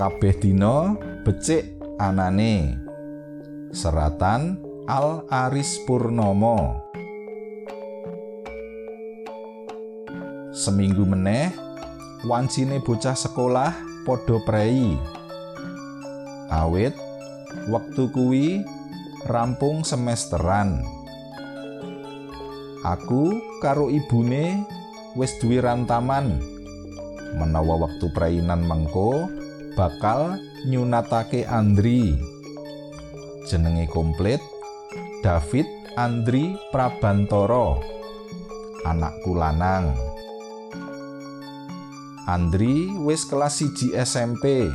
kabeh dina becik anane. Seratan Al Aris Purnomo seminggu meneh wancine bocah sekolah padha prei. Awit wektu kuwi rampung semesteran. Aku karo ibune wis duwe rantaman. Menawa wektu prainan mengko bakal nyunatake Andri jenenge komplit David Andri Prabantoro anakku lanang Andri wis kelas 1 SMP.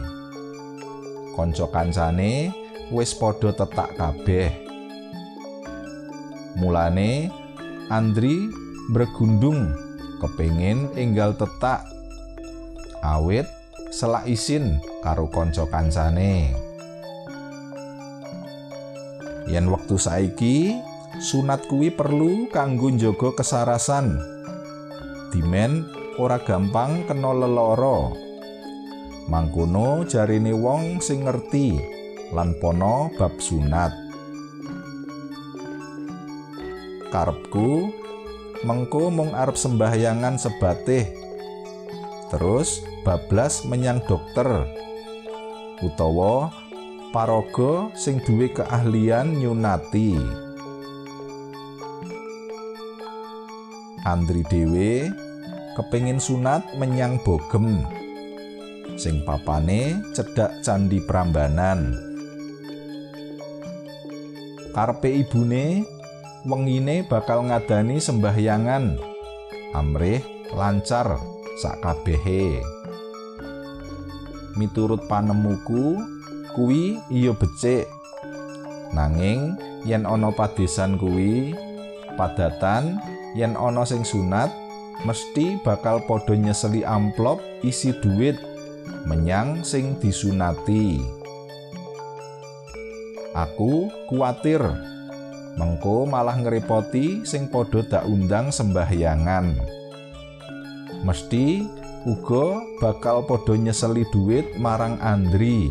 Kanca kancane wis padha tetak kabeh. Mulane Andri bergundung kepingin enggal tetak awit selak isin karo kanca kancane. Yen wektu saiki sunat kuwi perlu kanggo njaga kesarasan. Dimen ora gampang kena leloro. Mangkono jarine wong sing ngerti lan pono bab sunat. Karepku mengko mung arep sembahyangan sebatih. Terus bablas menyang dokter. Utawa paraga sing duwe keahlian nyunati. Andri dhewe kepingin sunat menyang bogem. Sing papane cedhak candi Prambanan. Karepe ibune wengine bakal ngadani sembahyangan. Amrih lancar sakabehe miturut panemuku kuwi iya becik nanging yen ana padesan kuwi padatan yen ana sing sunat mesti bakal padha nyeseli amplop isi duit menyang sing disunati. Aku kuatir mengko malah ngerepoti sing padha dak undang sembahyangan. Mesti uga bakal padha nyeseli duit marang Andri.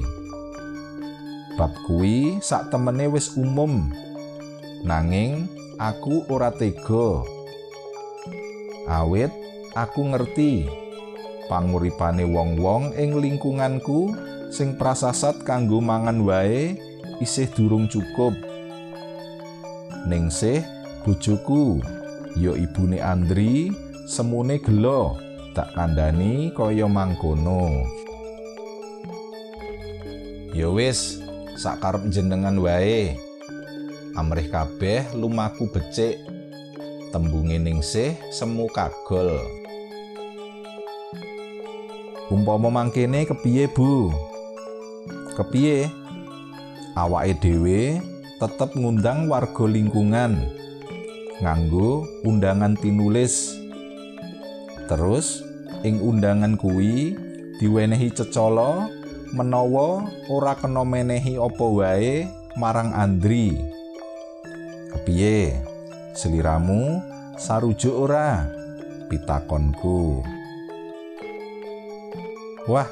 Bab kuwi sak temene wis umum. Nanging aku ora tega. awit aku ngerti panguripane wong-wong ing lingkunganku sing prasasat kanggo mangan wae isih durung cukup ningsih bojoku ya ibune Andri semune gelo tak kandhani kaya mangkono ya wis sakarep jenengan wae amrih kabeh lumaku becik tembunge ningsih semu kagol. Umpama mangkene kepiye, Bu? Kepiye? Awake dhewe tetep ngundang warga lingkungan nganggo undangan tinulis. Terus ing undangan kuwi diwenehi cecala menawa ora kena menehi apa wae marang Andri. Kepiye? Seliramu sarujuk ora? Pitakonku. Wah,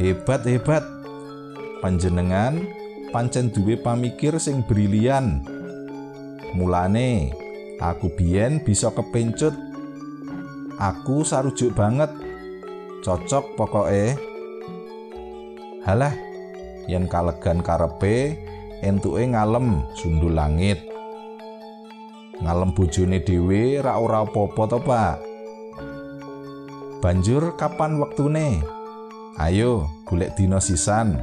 hebat-hebat. Panjenengan pancen duwe pamikir sing brilian. Mulane aku biyen bisa kepencut. Aku sarujuk banget. Cocok pokoke. Halah, yen kalegan karepe entuke ngalem sundul langit. ngalem bojone dhewe ra ora apa-apa to, Pak. Banjur kapan wektune? Ayo, golek dina sisan.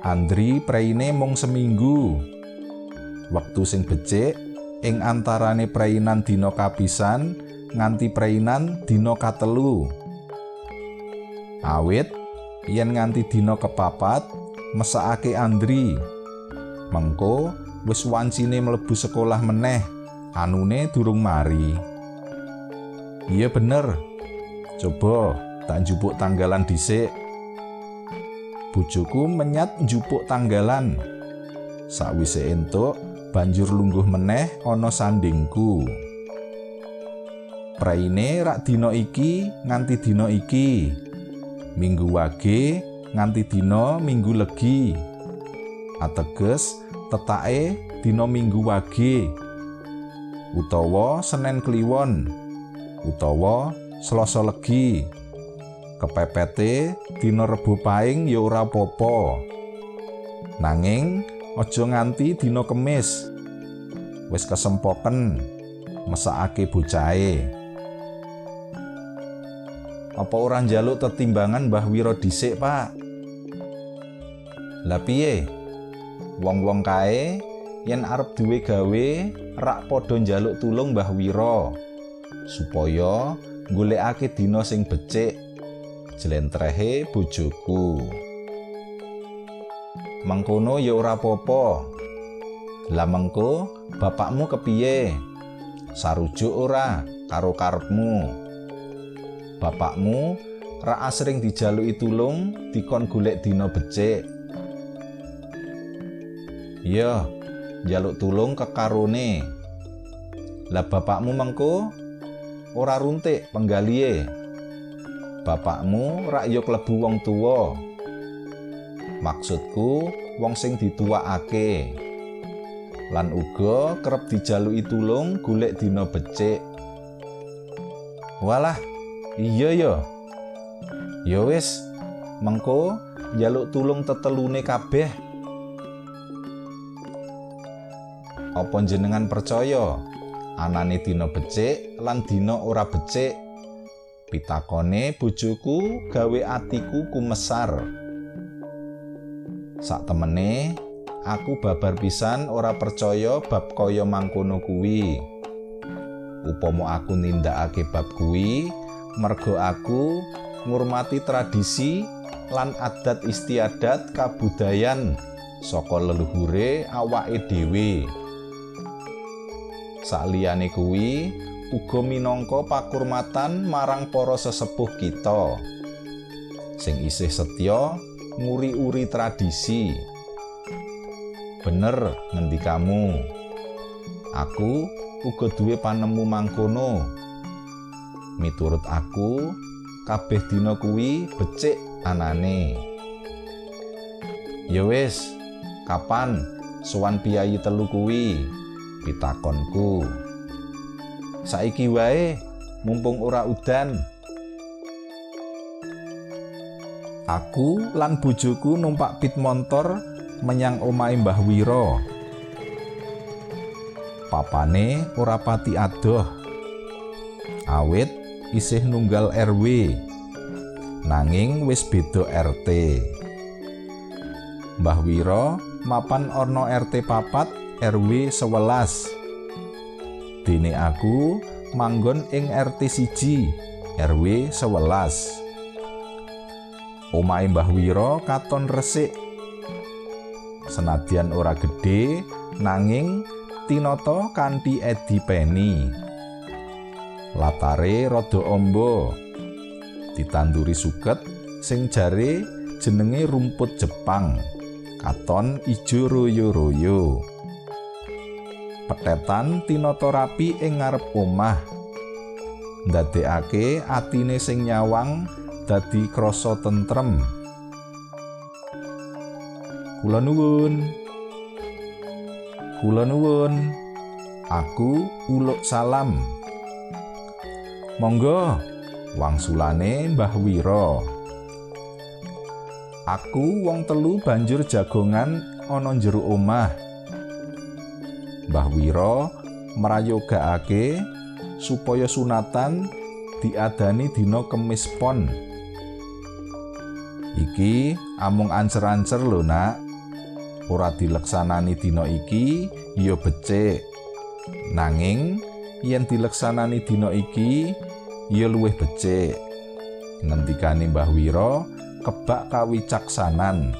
Andri preine mung seminggu. Wektu sing becik ing antarane preinan dina kapisan nganti preinan dina katelu. Awit yen nganti dina kepapat mesakake Andri. Mengko wis wancine mlebu sekolah meneh anune durung mari. Iya bener. Coba tak njupuk tanggalan dhisik. Bojoku menyat njupuk tanggalan. Sakwise entuk banjur lungguh meneh ana sandingku praine rak dina iki nganti dina iki minggu wage nganti dina Minggu Legi. Ateges tetake dina Minggu Wage. Utawa Senen Kliwon. Utawa Selasa Legi. Kepepete dina Rebo Paing ya ora apa-apa. Nanging aja nganti dina Kemis. Wis kesempoken mesakake bocahe. Apa ora njaluk tetimbangan Mbah Wiro dhisik, Pak? Lah piye? Wong-wong kae yen arep duwe gawe rak padha njaluk tulung Mbah Wiro supaya golekake dina sing becik jlentrehe bojoku. Mengkono ya ora apa-apa. Lah mengko bapakmu kepiye? Sarujuk ora karo karepmu? Bapakmu rak asring dijaluki tulung dikon golek dina becik. Iya, jaluk tulung kekarone. Lah bapakmu mengko ora runtik penggalihe. Bapakmu rak yo klebu wong tuwa. Maksudku wong sing dituwakake. Lan uga kerep dijaluki tulung golek dina becik. Walah, Iya ya. Ya wis, mengko njaluk tulung tetelune kabeh. Apa jenengan percaya anane dina becik lan dina ora becik? Pitakone bojoku gawe atiku kumesar. Sak temene aku babar pisan ora percaya bab kaya mangkono kuwi. Upama aku nindakake bab kuwi, mergo aku ngurmati tradisi lan adat istiadat kabudayan saka leluhure awake dhewe. Saliyane kuwi uga minangka pakurmatan marang para sesepuh kita sing isih setya nguri-uri tradisi. Bener ngendi kamu? Aku uga duwe panemu mangkono. Miturut aku kabeh dina kuwi becik anane. Ya wis kapan sowan piyayi telu kuwi? Pitakonku. Saiki wae mumpung ora udan. Aku lan bojoku numpak pit montor menyang omahe Mbah Wiro. Papane ora pati adoh. Awit isih nunggal RW nanging wis beda RT Mbah Wiro mapan orno RT papat RW 11 dene aku manggon ing RT siji RW 11 omahe Mbah Wiro katon resik. Senadyan ora gedhe nanging tinoto kanthi edi peni latare rada amba. Ditanduri suket sing jare jenenge rumput Jepang katon ijo royo-royo. Petetan tinata rapi ing ngarep omah. Ndadekake atine sing nyawang dadi krasa tentrem. Kula nuwun. Kula nuwun. Aku uluk salam Monggo wangsulane Mbah Wiro. Aku wong telu banjur jagongan ana jero omah. Mbah Wiro merayogakake supaya sunatan diadani dina Kemis Pon. Iki amung ancer-ancer lho, Nak. Ora dileksanani dina iki ya becik. Nanging yen dileksanani dina iki ya luwih becik. Ngendikane Mbah Wiro kebak kawicaksanan.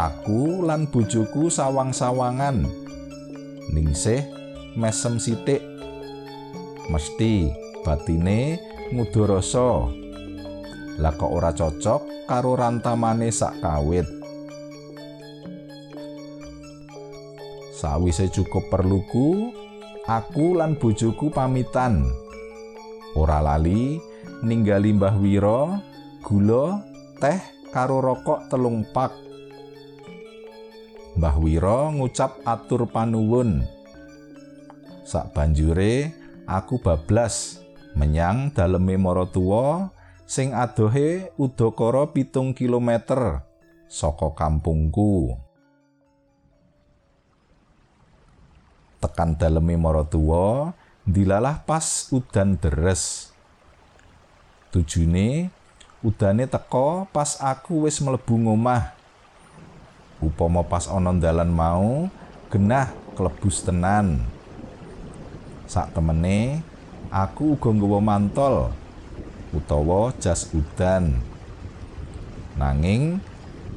Aku lan bojoku sawang-sawangan. Ningsih mesem sithik. Mesti batine ngudoroso lah kok ora cocok karo rantamane sak kawit? Sawise cukup perluku, aku lan bojoku pamitan. Ora lali ningali Mbah Wiro gula, teh karo rokok telung pak. Mbah Wiro ngucap atur panuwun. Sak banjure aku bablas menyang daleme maratuwa sing adohe udakara pitung kilometer saka kampungku. Tekan daleme maratuwa, dilalah pas udan deres. Tujune udane teko pas aku wis mlebu ngomah. Upama pas ana dalan mau, genah klebus tenan. Sak temene, aku uga nggawa mantol utawa jas udan. Nanging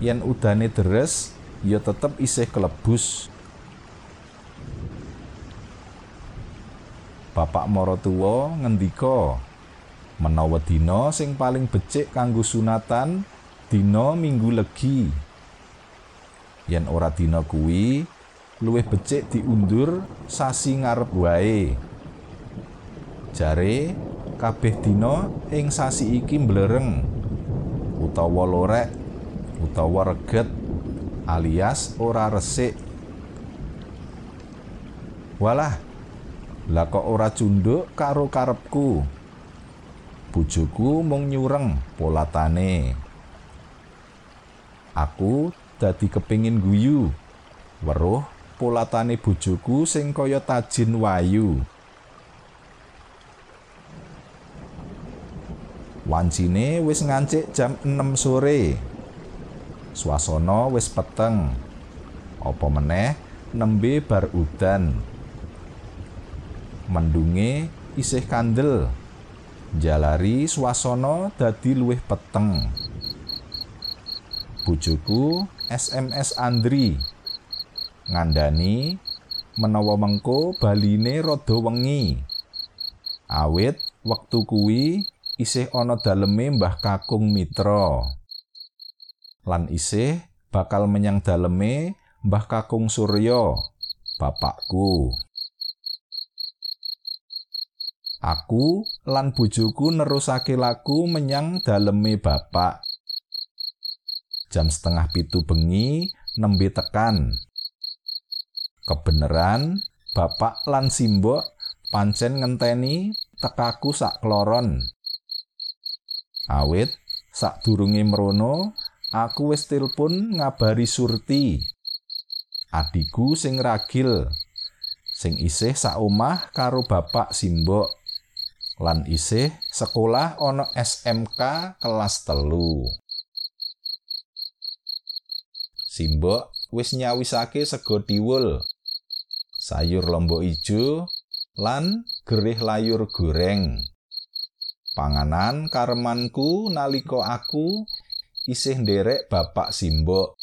yen udane deres, ya tetep isih kelebus. Bapak maratuwa ngendika, menawa dina sing paling becik kanggo sunatan dina Minggu Legi. Yen ora dina kuwi, luwih becik diundur sasi ngarep wae. Jare kabeh dina ing sasi iki mblereng utawa lorek utawa reget alias ora resik. Walah, lah kok ora cunduk karo karepku. Bojoku mung nyureng polatane. Aku dadi kepingin guyu. Weruh polatane bojoku sing kaya tajin wayu. Wancine wis ngancik jam 6 sore. Swasana wis peteng. Apa meneh nembe bar udan. Mendunge isih kandel. Jalari swasana dadi luwih peteng. Bojoku SMS Andri. Ngandani menawa mengko baline rada wengi. Awit wektu kuwi isih ana daleme Mbah Kakung Mitra. Lan isih bakal menyang daleme Mbah Kakung Surya, bapakku. Aku lan bojoku nerusake laku menyang daleme bapak. Jam setengah pitu bengi nembe tekan. Kebeneran bapak lan simbok pancen ngenteni tekaku sak kloron. Awit sak durunge merono, aku wis tilpun ngabari Surti. Adiku sing ragil, sing isih sak omah karo bapak simbok. Lan isih sekolah ana SMK kelas telu. Simbok wis nyawisake sego tiwul, sayur lombok ijo, lan gerih layur goreng. Panganan karemanku nalika aku isih nderek bapak simbok.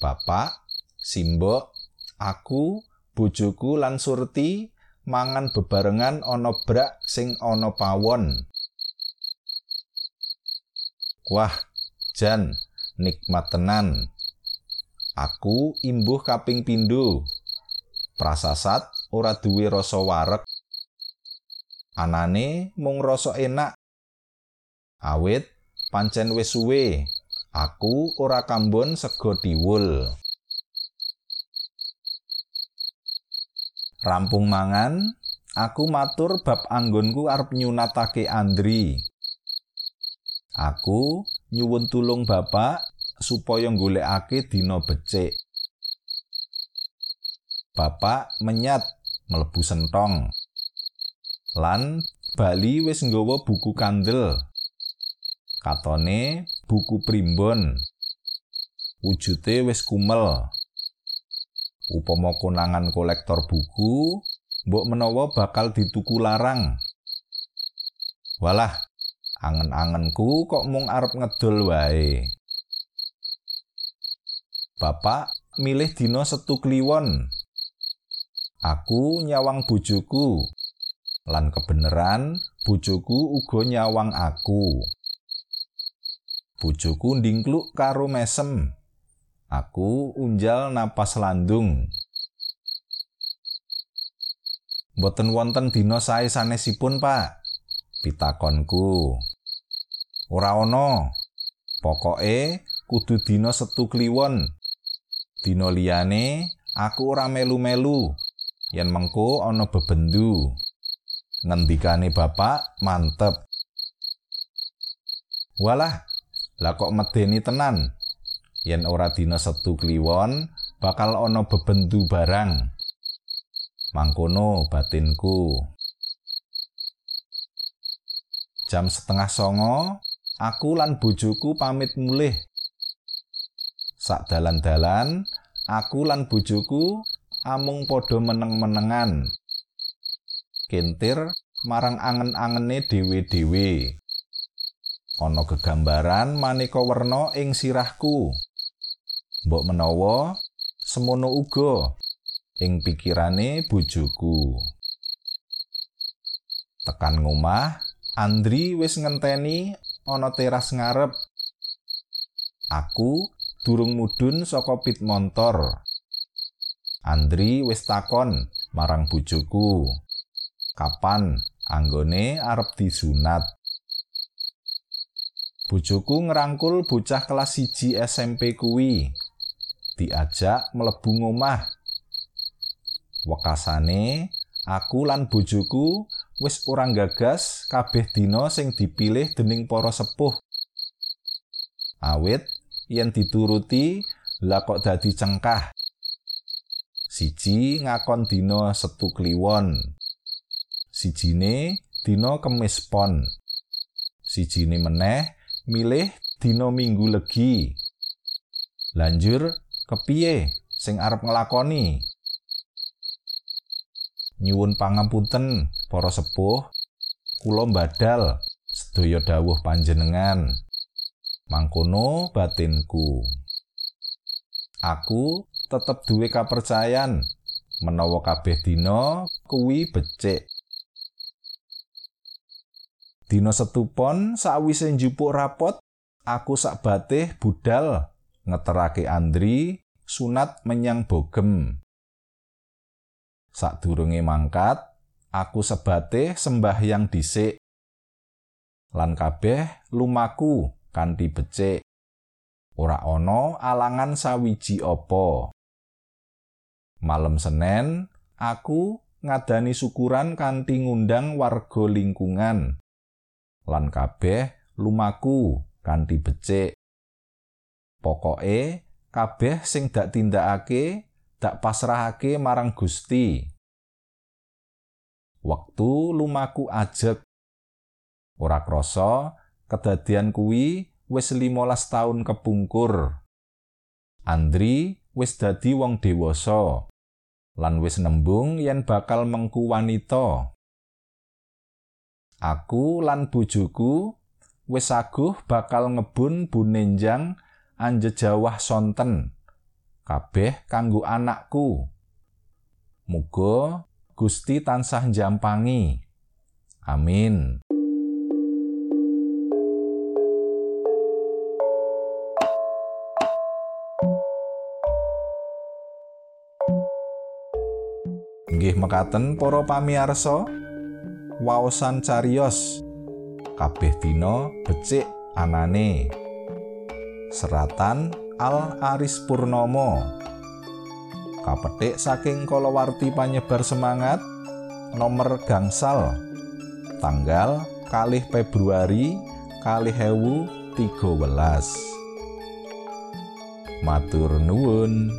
Bapak, simbok, aku, bojoku lan surti mangan bebarengan ana brak sing ana pawon. Wah, jan nikmat tenan. Aku imbuh kaping pindho. Prasasat ora duwe rasa wareg. Anane mung rasa enak. Awit pancen wis suwe aku ora kambon sego diwul. Rampung mangan, aku matur bab anggonku arep nyunatake Andri. Aku nyuwun tulung Bapak supaya golekake dina becik. Bapak menyat mlebu sentong. Lan Bali wis nggawa buku kandel. Katone buku primbon. Wujute wis kumel. Upama konangan kolektor buku mbok menawa bakal dituku larang. Walah angen-angenku kok mung arep ngedol wae. Bapak milih dina setu kliwon. Aku nyawang bojoku. Lan kebenaran bojoku uga nyawang aku. Bojoku ndingkluk karo mesem Aku unjal napas landung. Mboten wonten dina sae sanesipun, Pak. Pitakonku. Ora ana. Pokoke kudu dina Setu kliwon. Dina liyane aku ora melu-melu yen mengko ana bebendu. Ngendikane bapak mantep. Walah, lah kok medeni tenan. Yen ora dina Setu kliwon bakal ana bebendu barang. Mangkono batinku. Jam setengah songo, aku lan bojoku pamit mulih. Sak dalan-dalan, aku lan bojoku amung padha meneng-menengan. Kentir marang angen-angene dhewe-dhewe. Ana gegambaran maneka werna ing sirahku. Mbok menawa semono uga ing pikirane bojoku. Tekan ngomah, Andri wis ngenteni ana teras ngarep. Aku durung mudhun saka pit montor. Andri wis takon marang bojoku. Kapan anggone arep disunat? Bojoku ngerangkul bocah kelas 1 SMP kuwi. Diajak mlebu ngomah. Wekasane aku lan bojoku wis ora gagas kabeh dina sing dipilih dening para sepuh. Awit yen dituruti lah kok dadi cengkah. Siji ngakon dina Setu Kliwon. Sijine dina Kemis Pon. Sijine meneh milih dina Minggu Legi. Lanjur kepiye sing arep nglakoni? nyuwun pangapunten para sepuh. Kula badal sedaya dawuh panjenengan. Mangkono batinku. Aku tetep duwe kapercayan menawa kabeh dina kuwi becik. Dina setupon sawise njupuk rapot aku sak batih budal ngeterake Andri sunat menyang bogem Sadurunge mangkat, aku sebate sembahyang dhisik. Lan kabeh lumaku kanthi becik. Ora ana alangan sawiji apa. Malem Senin, aku ngadani syukuran kanthi ngundang warga lingkungan. Lan kabeh lumaku kanthi becik. Pokoke kabeh sing dak tindakake dak pasrahake marang Gusti. Wektu lumaku ajek. Ora krasa kedadian kuwi wis 15 taun kepungkur. Andri wis dadi wong dewasa lan wis nembung yen bakal mengku wanita. Aku lan bojoku wis aguh bakal ngebun bunenjang anjejawah sonten. kabeh kanggo anakku. Muga Gusti tansah jampangi. Amin. Nggih mekaten para pamirsa, waosan cariyos kabeh dina becik anane. Seratan Al Aris Purnomo. Kapetik saking kalawarti panyebar semangat nomor gangsal tanggal kalih Februari kalih hewu tiga welas Matur nuwun